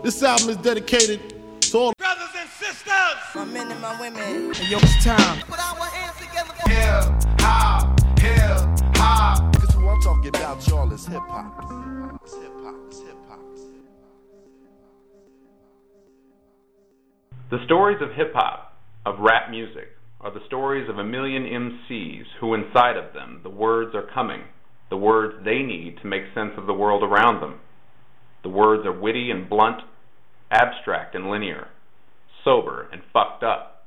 This album is dedicated to all brothers and sisters. My men and my women. Hey, yo, it's time. Put our hands together Hip hop, hip hop. Cause who I'm talking about, y'all, is hip hop. It's hip hop, it's hip hop. The stories of hip hop, of rap music, are the stories of a million MCs who, inside of them, the words are coming, the words they need to make sense of the world around them. The words are witty and blunt, abstract and linear, sober and fucked up.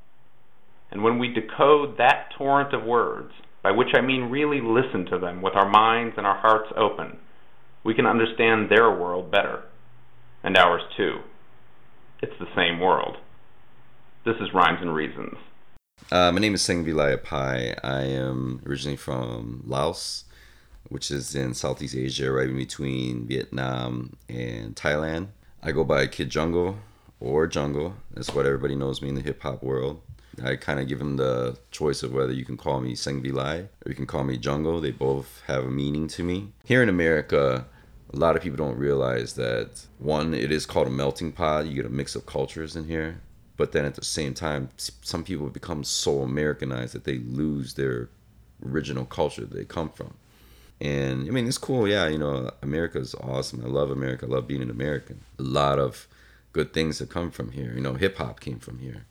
And when we decode that torrent of words, by which I mean really listen to them with our minds and our hearts open, we can understand their world better, and ours too. It's the same world. This is Rhymes and Reasons. Uh, my name is Seng Vilaya Pai. I am originally from Laos, which is in Southeast Asia, right in between Vietnam and Thailand. I go by Kid Jungle or Jungle. That's what everybody knows me in the hip hop world. I kind of give them the choice of whether you can call me Seng Vilai or you can call me Jungle. They both have a meaning to me. Here in America, a lot of people don't realize that one, it is called a melting pot. You get a mix of cultures in here. But then at the same time, some people become so Americanized that they lose their original culture they come from. And I mean, it's cool. Yeah, you know, America is awesome. I love America. I love being an American. A lot of good things have come from here. You know, hip hop came from here.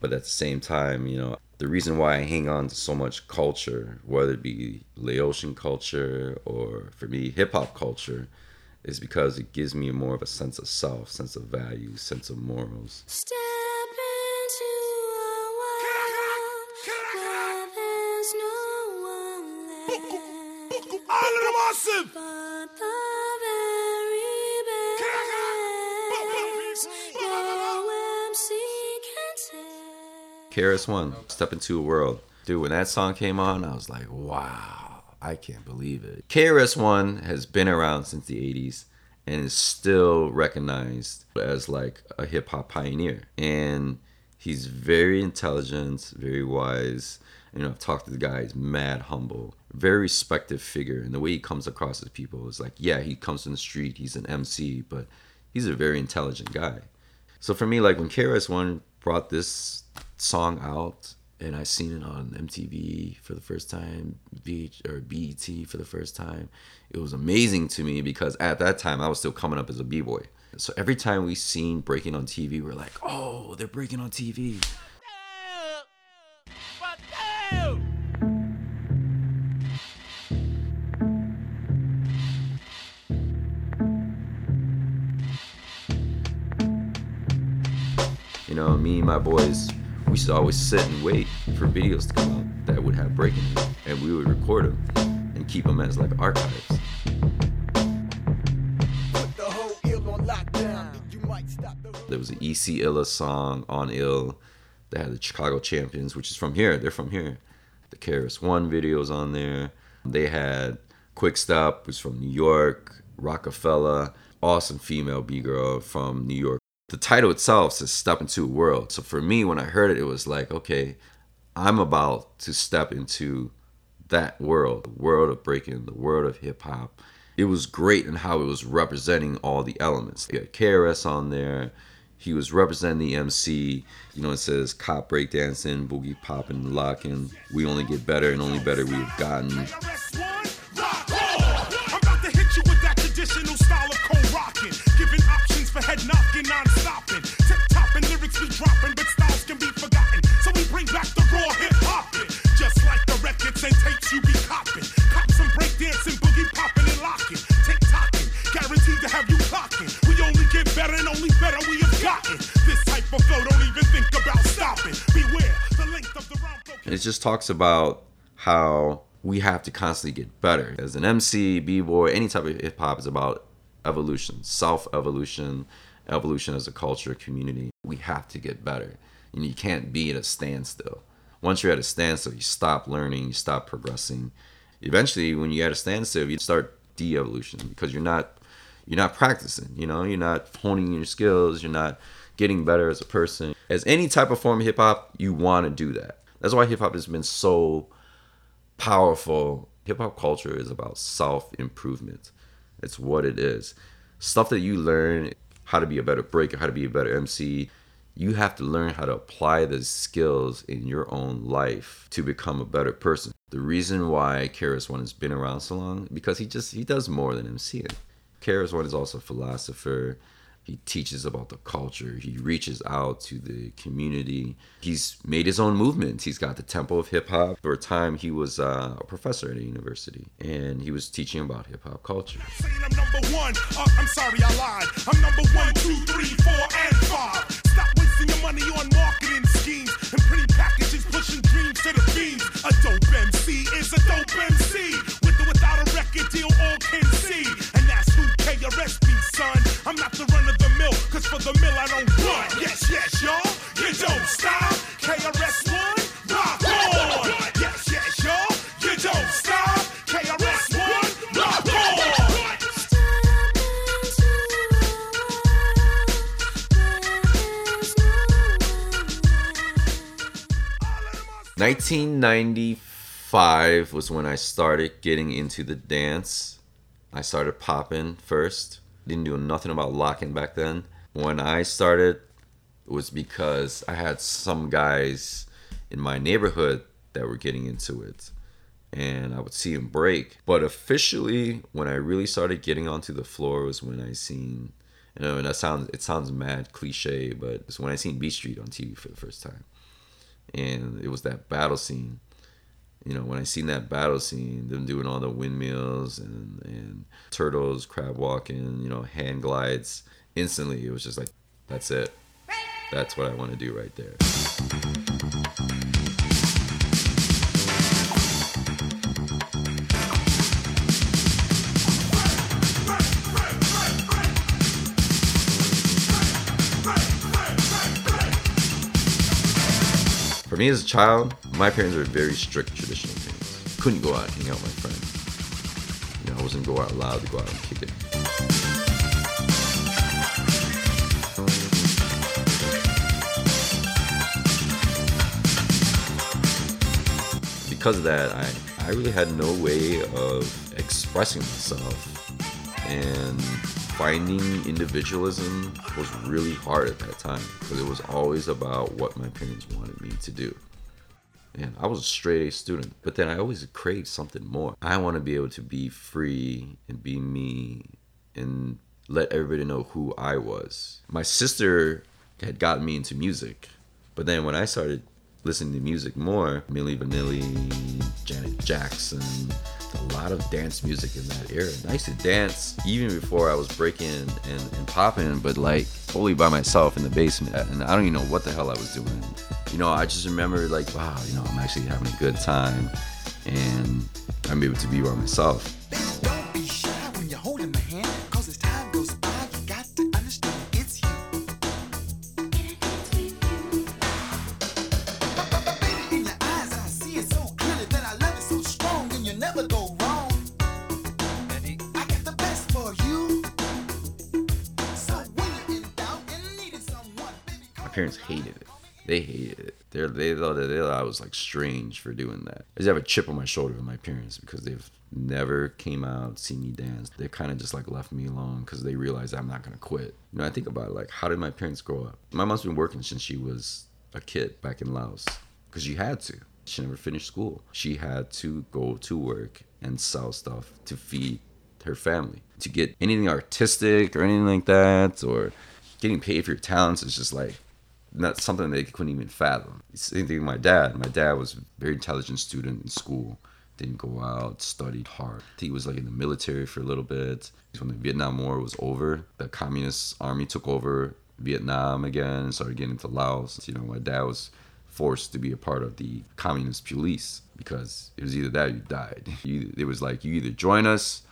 But at the same time, you know, the reason why I hang on to so much culture, whether it be Laotian culture or for me, hip hop culture, is because it gives me more of a sense of self, sense of value, sense of morals. Step tell. KRS One, Step Into a World. Dude, when that song came on, I was like, wow, I can't believe it. KRS One has been around since the 80s and is still recognized as like a hip hop pioneer. And he's very intelligent, very wise. You know, I've talked to the guy, he's mad humble, very respected figure. And the way he comes across as people is like, yeah, he comes from the street, he's an MC, but he's a very intelligent guy. So for me, like when KRS One brought this song out, and I seen it on MTV for the first time, Beach or BET for the first time, it was amazing to me because at that time I was still coming up as a b boy. So every time we seen breaking on TV, we're like, oh, they're breaking on TV. You know, me and my boys, we used to always sit and wait for videos to come out that would have breaking, and we would record them and keep them as like archives. There was an EC Illa song on Ill They had the Chicago Champions, which is from here. They're from here. The KRS One videos on there. They had Kwikstep, was from New York. Rokafella, awesome female B girl from New York. The title itself says Step Into a World. So for me, when I heard it, it was like, okay, I'm about to step into that world, the world of breaking, the world of hip hop. It was great in how it was representing all the elements. You had KRS on there. He was representing the MC. You know, it says cop breakdancing, boogie popping, locking. We only get better and only better we've gotten. Traditional style of rocking, giving options for head knocking. Just talks about how we have to constantly get better. As an MC, b-boy, any type of hip hop is about evolution, self-evolution, evolution as a culture, community. We have to get better. And you can't be at a standstill. Once you're at a standstill, you stop learning, you stop progressing. Eventually, when you're at a standstill, you start de-evolution because you're not you're not practicing, you know, you're not honing your skills, you're not getting better as a person. As any type of form of hip hop, you want to do that. That's why hip hop has been so powerful. Hip hop culture is about self improvement. It's what it is. Stuff that you learn how to be a better breaker, how to be a better MC. You have to learn how to apply those skills in your own life to become a better person. The reason why KRS One has been around so long because he just he does more than MCing. KRS One is also a philosopher. He teaches about the culture. He reaches out to the community. He's made his own movements. He's got the Temple of Hip Hop. For a time, he was uh, a professor at a university, and he was teaching about hip hop culture. I'm one. Uh, I'm sorry, I lied. I'm number one, two, three, four, and five. Stop wasting your money on marketing schemes and pretty packages pushing dreams to the. A dope MC is a dope MC. With or without a record deal, all can see. Son. I'm not the run of the mill, cause for the mill I don't run. Yes, yes, y'all. You don't stop. KRS One, rock on. Yes, yes, y'all. You don't stop. KRS One, rock on. No one. 1995 was when I started getting into the dance. I started popping first. Didn't do nothing about locking back then. When I started, it was because I had some guys in my neighborhood that were getting into it. And I would see them break. But officially, when I really started getting onto the floor was when I seen, you know, and that sounds, it sounds mad cliche, but it's when I seen Beat Street on TV for the first time and it was that battle scene. You know, when I seen that battle scene, them doing all the windmills and, and turtles, crab walking, you know, hand glides, instantly it was just like, that's it. That's what I want to do right there. For me as a child, my parents were very strict traditional parents. Couldn't go out and hang out with my friends. You know, I wasn't go out allowed to go out and kick it. Because of that, I, I really had no way of expressing myself. And finding individualism was really hard at that time because it was always about what my parents wanted me to do. And I was a straight A student, but then I always craved something more. I want to be able to be free and be me and let everybody know who I was. My sister had gotten me into music, but then when I started listening to music more, Milli Vanilli, Janet Jackson, a lot of dance music in that era. I used to dance even before I was breaking and, and popping, but like totally by myself in the basement. And I don't even know what the hell I was doing. You know, I just remember like, wow, you know, I'm actually having a good time and I'm able to be by myself. Parents hated it. They hated it. They're, they thought that they thought I was like strange for doing that. I just have a chip on my shoulder with my parents because they've never came out seen me dance. They kind of just like left me alone because they realized I'm not gonna quit. You know, I think about it, like how did my parents grow up? My mom's been working since she was a kid back in Laos because she had to. She never finished school. She had to go to work and sell stuff to feed her family. To get anything artistic or anything like that, or getting paid for your talents is just like not something they couldn't even fathom. Same thing with my dad. My dad was a very intelligent student in school. Didn't go out, studied hard. He was like in the military for a little bit. When the Vietnam War was over, the communist army took over Vietnam again and started getting into Laos. You know, my dad was forced to be a part of the communist police because it was either that or you died. You, it was like you either join us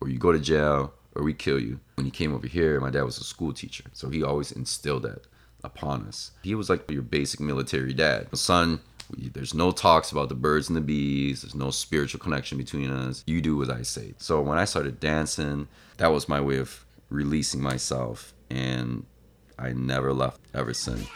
or you go to jail or we kill you. When he came over here, my dad was a school teacher, so he always instilled that upon us. He was like your basic military dad. Son, we, there's no talks about the birds and the bees. There's no spiritual connection between us. You do as I say. So when I started dancing, that was my way of releasing myself, and I never left ever since.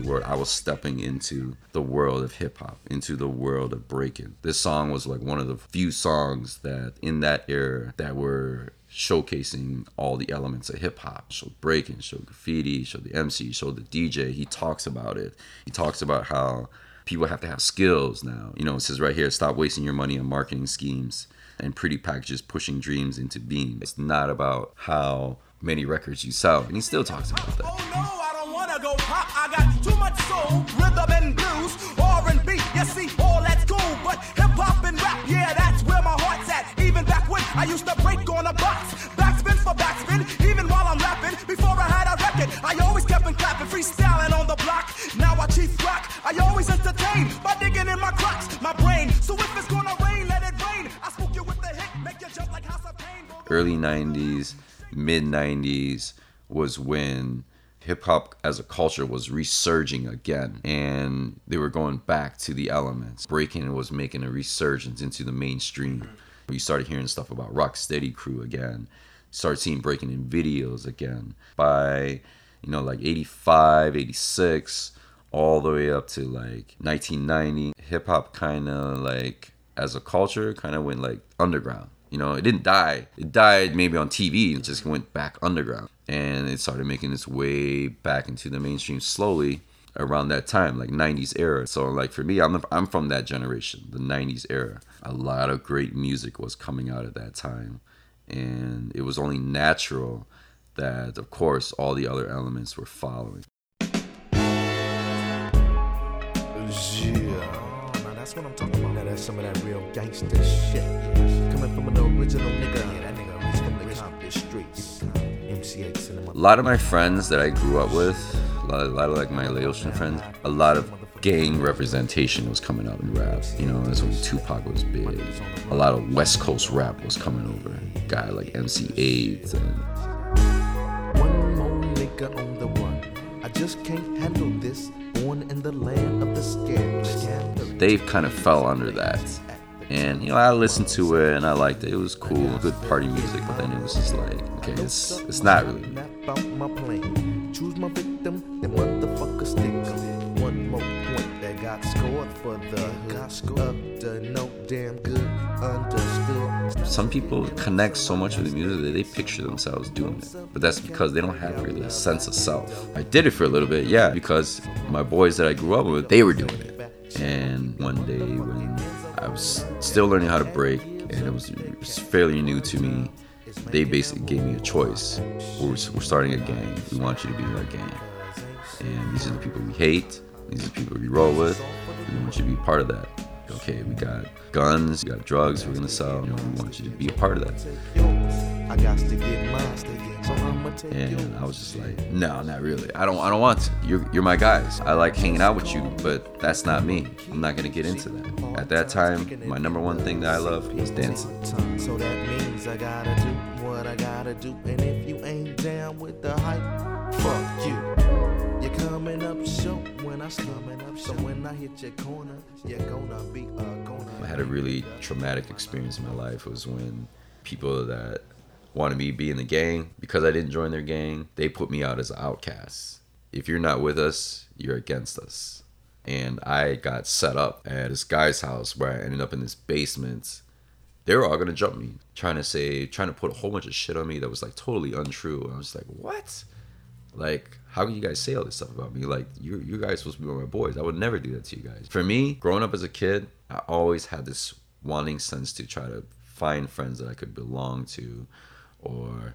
Where I was stepping into the world of hip hop, into the world of breaking. This song was like one of the few songs that in that era that were showcasing all the elements of hip hop. Showed breaking, showed graffiti, showed the MC, showed the DJ. He talks about it. He talks about how people have to have skills now. You know, it says right here, stop wasting your money on marketing schemes and pretty packages pushing dreams into being. It's not about how many records you sell. And he still talks about that. Oh no, Got too much soul, rhythm and blues, R&B. You see, all that's cool, but hip hop and rap, yeah, that's where my heart's at. Even back when I used to break on a box, backspin for backspin. Even while I'm rapping, before I had a record, I always kept on clapping, freestyling on the block. Now I chief rock. I always entertain by digging in my crotch, my brain. So if it's gonna rain, let it rain. I spook you with the hit, make you jump like House of Pain. early 90s, mid 90s was when hip hop as a culture was resurging again and they were going back to the elements. Breaking was making a resurgence into the mainstream. Mm-hmm. You started hearing stuff about Rocksteady Crew again. Started seeing breaking in videos again. By, you know, like 85, 86, all the way up to like 1990, hip hop kind of like as a culture kind of went like underground. You know, it didn't die. It died maybe on TV. It just mm-hmm. went back underground. And it started making its way back into the mainstream slowly around that time, like 90s era. So, like for me, I'm, I'm from that generation, the 90s era. A lot of great music was coming out at that time. And it was only natural that, of course, all the other elements were following. Yeah. Oh, now that's what I'm talking about. Now that's some of that real gangster shit. Coming from an original nigga. Yeah, that nigga was from the Compton Cinema. a lot of my friends that I grew up with, a lot, a lot of like my Laotian friends, a lot of gang representation was coming out in rap. You know, that's when Tupac was big. A lot of West Coast rap was coming over. Guy like MC Eiht and One more nigga on the run. I just can't handle this. Born in the land of the scandalous. Dave kind of fell under that. And you know, I listened to it and I liked it. It was cool, good party music. But then it was just like, okay, it's it's not really me. Map my plane. Choose my victim, the motherfucker stick 'em. One more point that got scored for the got scored no damn good understood. Some people connect so much with the music that they picture themselves doing it. But that's because they don't have really a sense of self. I did it for a little bit, yeah, because my boys that I grew up with, they were doing it. And one day when I was still learning how to break and it was, it was fairly new to me, they basically gave me a choice. We're, we're starting a gang. We want you to be in our gang. And these are the people we hate. These are the people we roll with. We want you to be part of that. Okay, we got guns, we got drugs we're gonna sell. You know, we want you to be a part of that. I got to get mine, so And I was just like, no, not really. I don't I don't want to. You're you're my guys. I like hanging out with you, but that's not me. I'm not gonna get into that. At that time, my number one thing that I loved was dancing. So that means I gotta do what I gotta do. And if you ain't down with the hype, fuck you. You're coming up short when I coming up So when I hit your corner, you're gonna be a gonna. I had a really traumatic experience in my life was when people that wanted me to be in the gang because I didn't join their gang, they put me out as an outcast. If you're not with us, you're against us. And I got set up at this guy's house where I ended up in this basement. They were all gonna jump me, trying to say, trying to put a whole bunch of shit on me that was like totally untrue. And I was like, what? Like, how can you guys say all this stuff about me? Like, you you guys supposed to be my boys. I would never do that to you guys. For me, growing up as a kid, I always had this wanting sense to try to find friends that I could belong to, or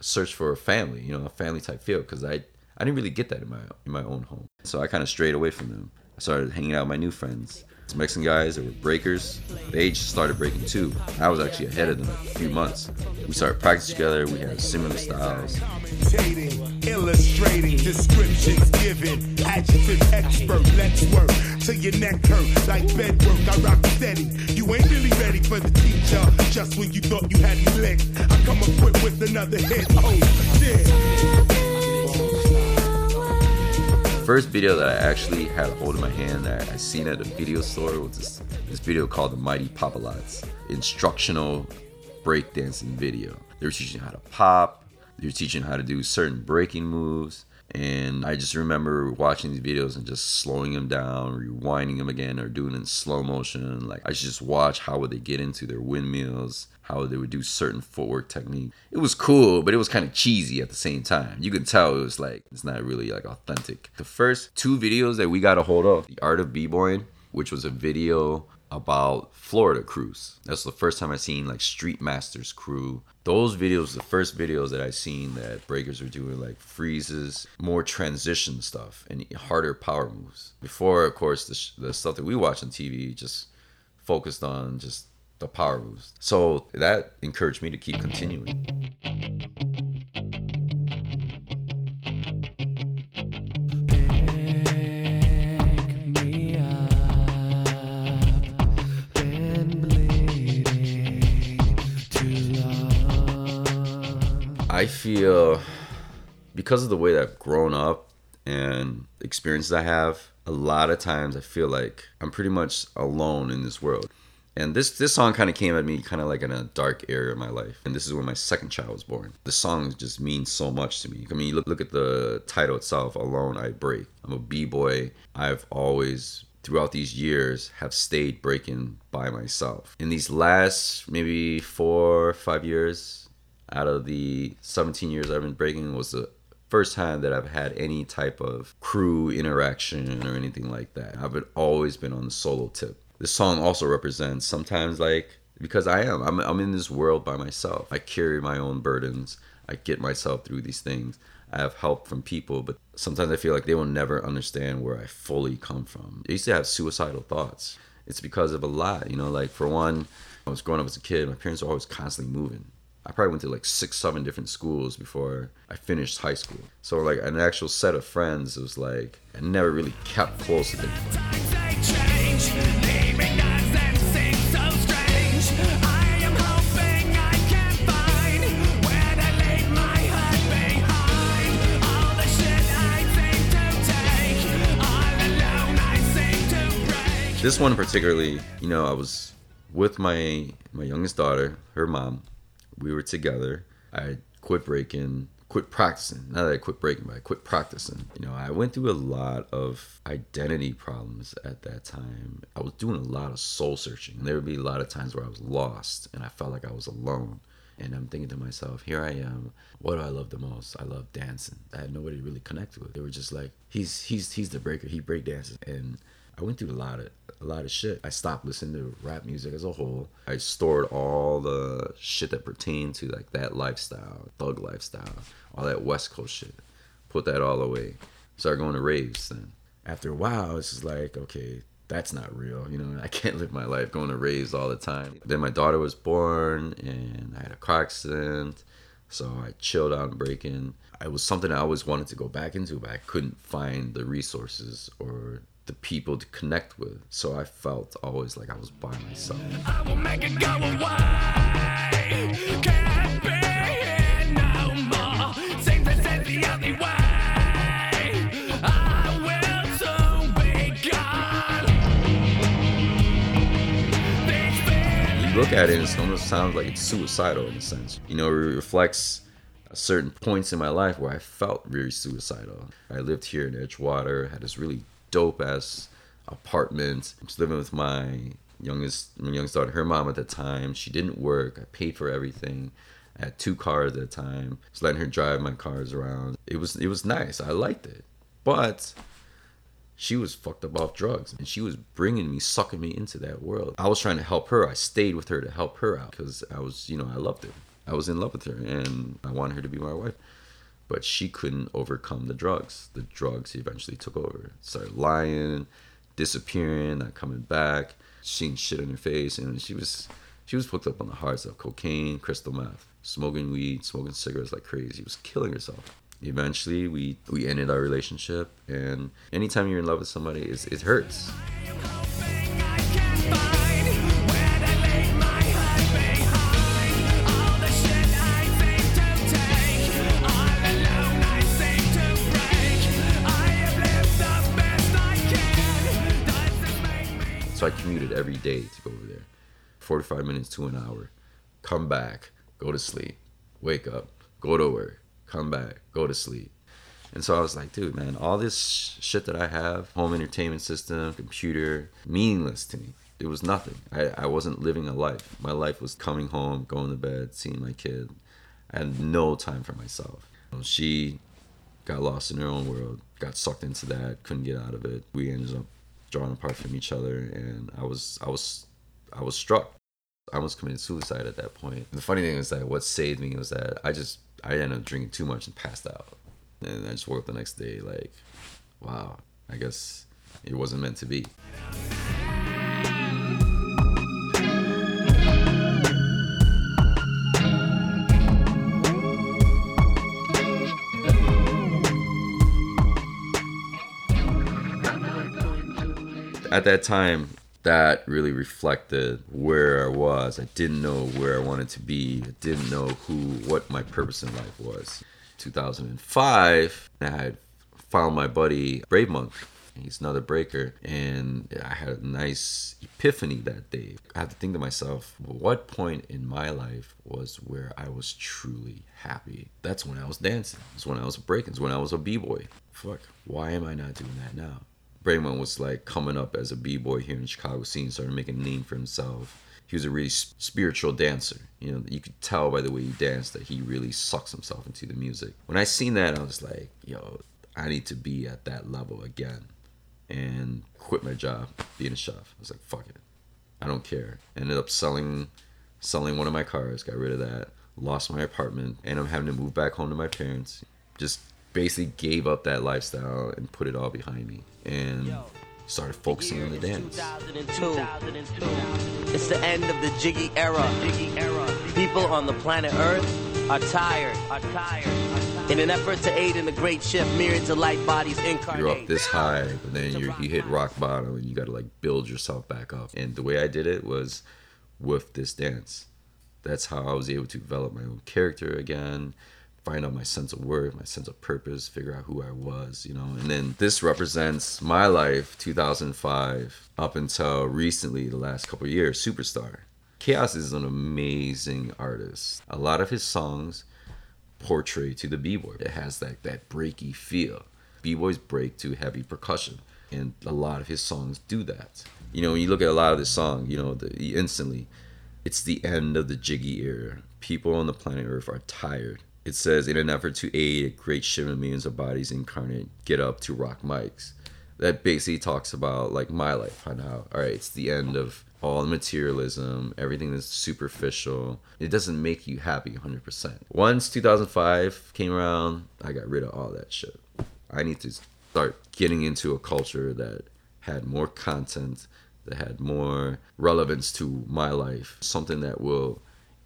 search for a family. You know, a family type feel. Because I I didn't really get that in my in my own home. So I kind of strayed away from them. Started hanging out with my new friends. Some Mexican guys that were breakers. They just started breaking too. I was actually ahead of them a few months. We started practicing together. We had similar styles. Illustrating, descriptions given, adjective expert, let's work till your neck hurt like. I rock steady. You ain't really ready for the teacher. Just when you thought you had me licked, I come equipped with another hit. Oh shit. First video that I actually had a hold in my hand that I seen at a video store was this, this video called The Mighty Poppalots. Instructional breakdancing video. They were teaching how to pop, they were teaching how to do certain breaking moves, And I just remember watching these videos and just slowing them down, rewinding them again, or doing in slow motion. Like I just watch how would they get into their windmills, how they would do certain footwork technique. It was cool, but it was kind of cheesy at the same time. You could tell it was like it's not really like authentic. The first two videos that we got a hold of, the art of b-boying, which was a video about Florida crews. That's the first time I seen like Street Masters crew. Those videos, the first videos that I seen that breakers were doing like freezes, more transition stuff and harder power moves. Before, of course, the, sh- the stuff that we watch on TV just focused on just the power moves. So that encouraged me to keep continuing. I feel because of the way that I've grown up and experiences I have, a lot of times I feel like I'm pretty much alone in this world. And this this song kind of came at me kind of like in a dark area of my life. And this is when my second child was born. The song just means so much to me. I mean, look look at the title itself, "Alone I Break." I'm a b-boy. I've always throughout these years have stayed breaking by myself. In these last maybe 4 or 5 years out of the 17 years I've been breaking was the first time that I've had any type of crew interaction or anything like that. I've always been on the solo tip. This song also represents sometimes like because I am I'm I'm in this world by myself. I carry my own burdens. I get myself through these things. I have help from people, but sometimes I feel like they will never understand where I fully come from. I used to have suicidal thoughts. It's because of a lot, you know, like for one, I was growing up as a kid, my parents were always constantly moving. I probably went to like six, seven different schools before I finished high school. So like an actual set of friends was like I never really kept close to them. This one particularly, you know, I was with my my youngest daughter, her mom. We were together. I quit breaking, quit practicing. Not that I quit breaking, but I quit practicing. You know, I went through a lot of identity problems at that time. I was doing a lot of soul searching. And there would be a lot of times where I was lost and I felt like I was alone. And I'm thinking to myself, here I am. What do I love the most? I love dancing. I had nobody to really connect with. They were just like, he's he's he's the breaker. He break dances. And I went through a lot of a lot of shit. I stopped listening to rap music as a whole. I stored all the shit that pertained to like that lifestyle, thug lifestyle, all that West Coast shit. Put that all away. Started going to raves. Then after a while, it's just like okay, that's not real. You know, I can't live my life going to raves all the time. Then my daughter was born, and I had a car accident. So I chilled out and breaking. It was something I always wanted to go back into, but I couldn't find the resources or the people to connect with. So I felt always like I was by myself. You look at it, it almost sounds like it's suicidal in a sense. You know, it reflects certain points in my life where I felt very suicidal. I lived here in Edgewater, had this really dope ass apartment. I was living with my youngest my youngest daughter, her mom at the time. She didn't work. I paid for everything. I had two cars at the time. I was letting her drive my cars around. It was it was nice. I liked it. But she was fucked up off drugs and she was bringing me sucking me into that world i was trying to help her i stayed with her to help her out because i was you know i loved her i was in love with her and i wanted her to be my wife but she couldn't overcome the drugs. The drugs eventually took over. Started lying disappearing not coming back seeing shit in her face and she was she was hooked up on the hard stuff cocaine crystal meth smoking weed smoking cigarettes like crazy. She was killing herself. Eventually we we ended our relationship and anytime you're in love with somebody it hurts so i commuted every day to go over there 45 minutes to an hour come back go to sleep wake up go to work come back, go to sleep. And so I was like, dude, man, all this shit that I have, home entertainment system, computer, meaningless to me. It was nothing. I, I wasn't living a life. My life was coming home, going to bed, seeing my kid. I had no time for myself. She got lost in her own world, got sucked into that, couldn't get out of it. We ended up drawing apart from each other, and I was, I was, I was struck. I almost committed suicide at that point. The funny thing is that what saved me was that I just, I ended up drinking too much and passed out. And I just woke up the next day like, wow, I guess it wasn't meant to be. At that time, that really reflected where I was. I didn't know where I wanted to be. I didn't know who, what my purpose in life was. 2005, I had found my buddy Brave Monk. He's another breaker, and I had a nice epiphany that day. I had to think to myself, what point in my life was where I was truly happy? That's when I was dancing. It's when I was breaking. It's when I was a b-boy. Fuck, why am I not doing that now? Brayman was like coming up as a b-boy here in Chicago scene, started making a name for himself. He was a really spiritual dancer. You know, you could tell by the way he danced that he really sucks himself into the music. When I seen that, I was like, yo, I need to be at that level again. And quit my job being a chef. I was like, fuck it. I don't care. Ended up selling selling one of my cars, got rid of that, lost my apartment, and I'm having to move back home to my parents. Just basically gave up that lifestyle and put it all behind me and started focusing on the dance. 2002. It's the end of the Jiggy era. Jiggy era. People on the planet Earth are tired. Are tired. In an effort to aid in the great shift, myriads of light bodies incarnate. You're up this high, but then you you hit rock bottom and you got to like build yourself back up. And the way I did it was with this dance. That's how I was able to develop my own character again, find out my sense of worth, my sense of purpose, figure out who I was, you know. And then this represents my life, 2005 up until recently, the last couple years, Superstar. K-os is an amazing artist. A lot of his songs portray to the b-boy. It has that that breaky feel. B-boys break to heavy percussion, and a lot of his songs do that. You know, when you look at a lot of this song, you know, the, instantly, it's the end of the jiggy era. People on the planet Earth are tired. It says, in an effort to aid a great shift of millions of bodies incarnate, get up to rock mics. That basically talks about like my life and how, all right, it's the end of all the materialism, everything that's superficial. It doesn't make you happy 100%. Once 2005 came around, I got rid of all that shit. I need to start getting into a culture that had more content, that had more relevance to my life, something that will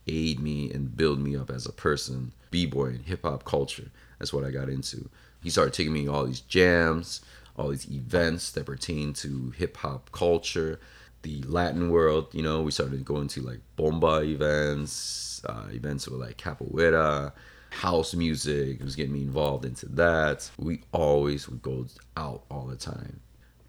aid me and build me up as a person. B-boy and hip hop culture. That's what I got into. He started taking me all these jams, all these events that pertain to hip hop culture, the Latin world. You know, we started going to like bomba events, uh, events with like capoeira, house music. It was getting me involved into that. We always would go out all the time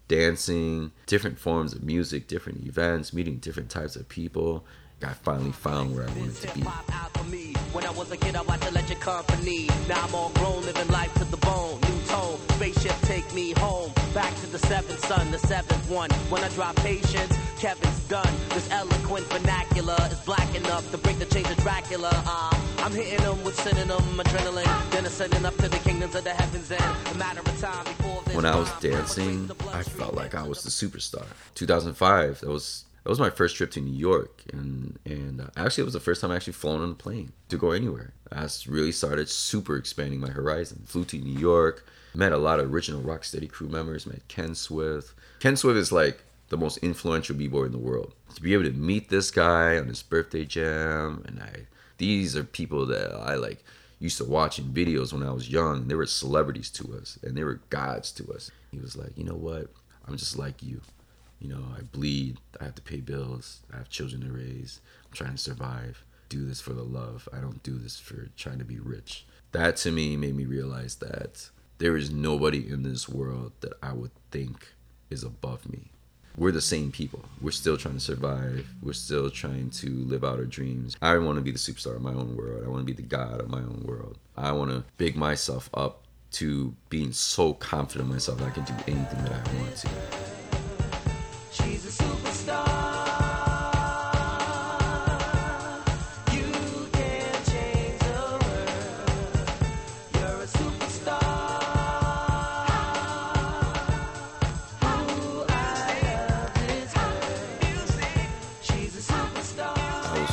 dancing, different forms of music, different events, meeting different types of people. I finally found where I wanted to be. out for me. When I was a kid, I watched Electric Company. Now I'm all grown, living life to the bone. New tone, spaceship take me home. Back to the seventh sun, the seventh one. When I drop patience, Kevin's done. This eloquent vernacular is black enough to break the chains of Dracula. Uh, I'm hitting them with synonym adrenaline. Then ascending up to the kingdoms of the heavens. And a matter of time before this when I was dancing, I felt like I was the superstar. 2005, that was that was my first trip to New York, and and uh, actually it was the first time I actually flown on a plane to go anywhere. I really started super expanding my horizon. Flew to New York, met a lot of original Rocksteady crew members. Met Ken Swift. Ken Swift is like the most influential b-boy in the world. To be able to meet this guy on his birthday jam, and I these are people that I like used to watch in videos when I was young. They were celebrities to us, and they were gods to us. He was like, you know what? I'm just like you. You know, I bleed. I have to pay bills. I have children to raise. I'm trying to survive. Do this for the love. I don't do this for trying to be rich. That to me made me realize that there is nobody in this world that I would think is above me. We're the same people. We're still trying to survive. We're still trying to live out our dreams. I want to be the superstar of my own world. I want to be the god of my own world. I want to big myself up to being so confident in myself that I can do anything that I want to.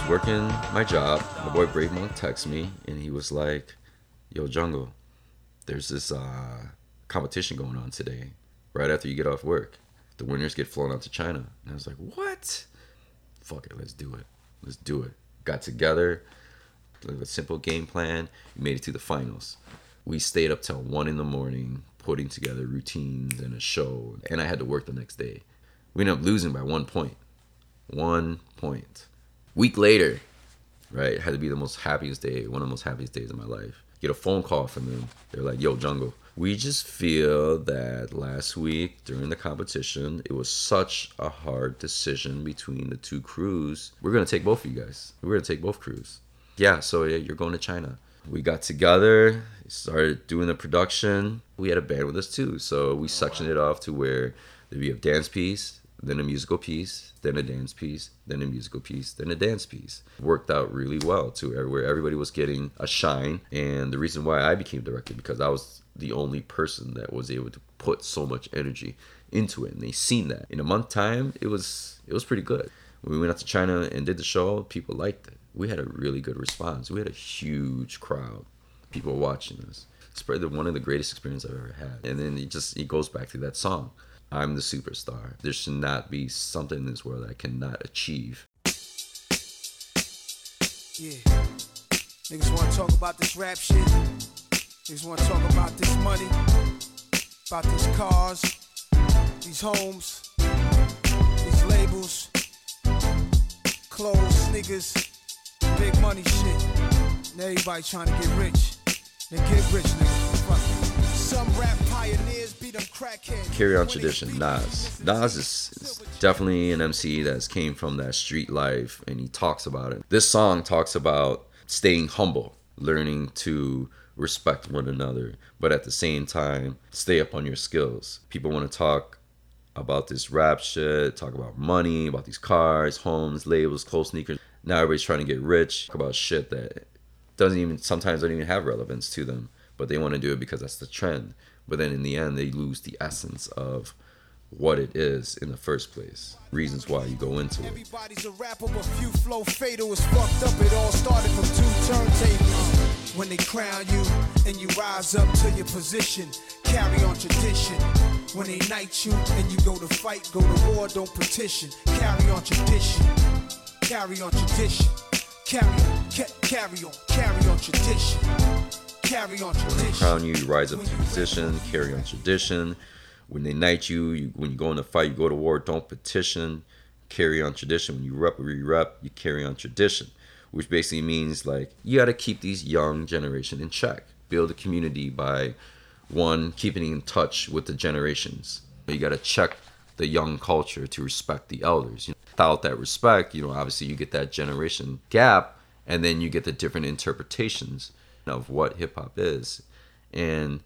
Working my job. My boy Brave Monk texted me and he was like, Yo, Jungle, there's this uh, competition going on today, right after you get off work. The winners get flown out to China. And I was like, What? Fuck it, let's do it. Let's do it. Got together, a simple game plan, made it to the finals. We stayed up till one in the morning putting together routines and a show, and I had to work the next day. We ended up losing by one point. One point. Week later, right, had to be the most happiest day, one of the most happiest days of my life. Get a phone call from them. They're like, yo, Jungle, we just feel that last week during the competition, it was such a hard decision between the two crews. We're going to take both of you guys. We're going to take both crews. Yeah, so you're going to China. We got together, started doing the production. We had a band with us too, so we sectioned it off to where there'd be a dance piece, then a musical piece, then a dance piece, then a musical piece, then a dance piece. Worked out really well to where everybody was getting a shine. And the reason why I became director because I was the only person that was able to put so much energy into it, and they seen that. In a month time, it was it was pretty good. When we went out to China and did the show, people liked it. We had a really good response. We had a huge crowd, people watching us. It's probably one of the greatest experiences I've ever had. And then it just it goes back to that song. I'm the superstar. There should not be something in this world I cannot achieve. Yeah. Niggas wanna talk about this rap shit. Niggas wanna talk about this money, about these cars, these homes, these labels, clothes, sneakers, big money shit. And everybody trying to get rich. Then get rich, nigga. Fuck. Some rap crackheads. Carry on tradition, Nas. Nas is, is definitely an MC that's came from that street life and he talks about it. This song talks about staying humble, learning to respect one another, but at the same time, stay up on your skills. People want to talk about this rap shit, talk about money, about these cars, homes, labels, clothes, sneakers. Now everybody's trying to get rich, talk about shit that doesn't even sometimes don't even have relevance to them, but they want to do it because that's the trend. But then in the end, they lose the essence of what it is in the first place. Reasons why you go into it. Everybody's a rapper, but few flow fatal is fucked up. It all started from two turntables. When they crown you and you rise up to your position, carry on tradition. When they knight you and you go to fight, go to war, don't petition. Carry on tradition. Carry on tradition. Carry on, ca- carry on, carry on tradition. Carry on When they crown you, you rise up to position, carry on tradition. When they knight you, you when you go in a fight, you go to war, don't petition, carry on tradition. When you rep you rep, you carry on tradition. Which basically means like you gotta keep these young generation in check. Build a community by one, keeping in touch with the generations. You gotta check the young culture to respect the elders. You know, without that respect, you know, obviously you get that generation gap and then you get the different interpretations of what hip hop is. And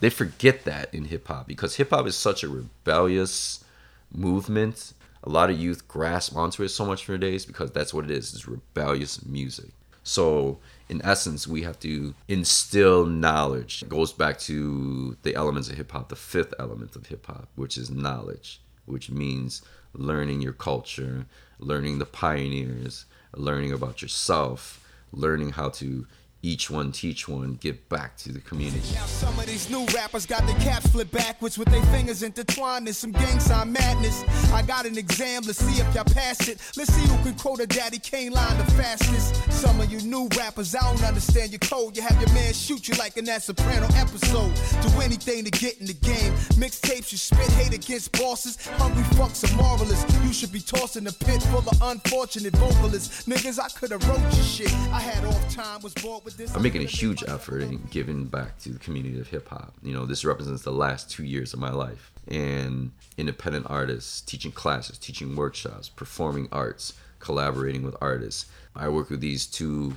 they forget that in hip hop because hip hop is such a rebellious movement. A lot of youth grasp onto it so much for days because that's what it is. It's rebellious music. So in essence, we have to instill knowledge. It goes back to the elements of hip hop, the fifth element of hip hop, which is knowledge, which means learning your culture, learning the pioneers, learning about yourself, learning how to each one teach one, give back to the community. Now some of these new rappers got their caps flipped backwards with their fingers intertwined in some gang sign madness. I got an exam, let's see if y'all pass it. Let's see who can quote a Daddy Kane line the fastest. Some of you new rappers, I don't understand your code. You have your man shoot you like in that Soprano episode. Do anything to get in the game. Mixtapes, you spit hate against bosses. Hungry fucks are moralists. You should be tossed in a pit full of unfortunate vocalists. Niggas, I could've wrote your shit. I had off time, was bored with. I'm making a huge effort in giving back to the community of hip hop. You know, this represents the last two years of my life. And independent artists, teaching classes, teaching workshops, performing arts, collaborating with artists. I work with these two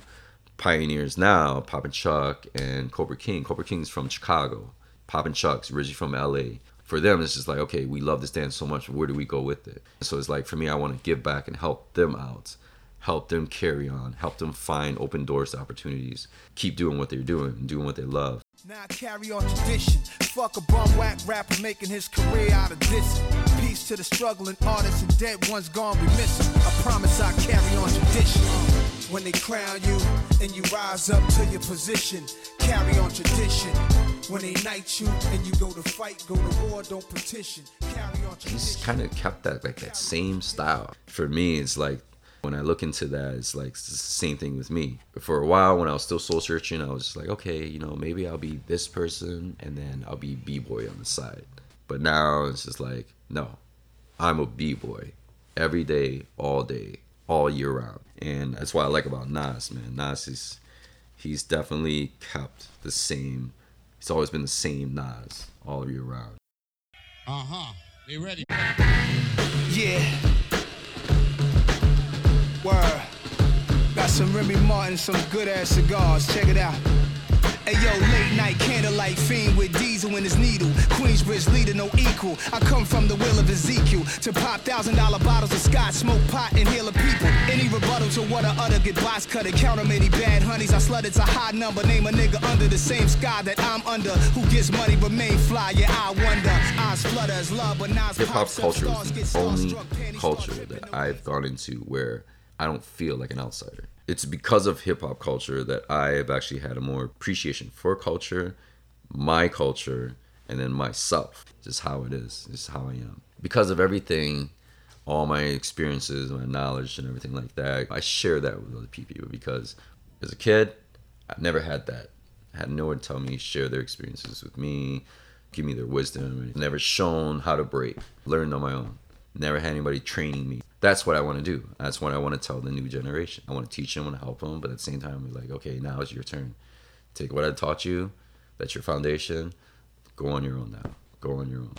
pioneers now, Pop and Chuck and Cobra King. Cobra King's from Chicago. Pop and Chucks, originally from LA. For them, it's just like, okay, we love this dance so much. Where do we go with it? So it's like for me, I want to give back and help them out, help them carry on, help them find open doors to opportunities, keep doing what they're doing, doing what they love. Now I carry on tradition. Fuck a bum whack rapper making his career out of this. Peace to the struggling artists and dead ones gone we miss 'em. I promise I carry on tradition. When they crown you and you rise up to your position, carry on tradition. When they knight you and you go to fight, go to war, don't petition. Carry on He's kind of kept that like that same style. For me, it's like when I look into that, it's like it's the same thing with me. For a while, when I was still soul searching, I was just like, okay, you know, maybe I'll be this person, and then I'll be b boy on the side. But now it's just like, no, I'm a b boy, every day, all day, all year round, and that's what I like about Nas, man. Nas is he's definitely kept the same. He's always been the same Nas all year round. Uh huh. They ready? Yeah. Word. Got some Remy Martin, some good ass cigars. Check it out. Hey yo, late night candlelight fiend with diesel in his needle. Queensbridge leader, no equal. I come from the will of Ezekiel to pop thousand dollar bottles of scotch, smoke pot, and heal the people. Any rebuttal to what I utter, get box cut and count 'em many bad honeys. I slut it's a high number. Name a nigga under the same sky that I'm under. Who gets money remain fly? Yeah, I wonder. Eyes flutter as love, but Nas hip hop culture is the only culture that I've gone into where I don't feel like an outsider. It's because of hip hop culture that I have actually had a more appreciation for culture, my culture, and then myself. Just how it is. Just how I am. Because of everything, all my experiences, my knowledge, and everything like that, I share that with other people because as a kid, I never had that. I had no one tell me, share their experiences with me, give me their wisdom. Never shown how to break. Learned on my own. Never had anybody training me that's what I want to do. That's what I want to tell the new generation. I want to teach them, I want to help them, but at the same time, we're like, okay, now it's your turn. Take what I taught you, that's your foundation. Go on your own now. Go on your own.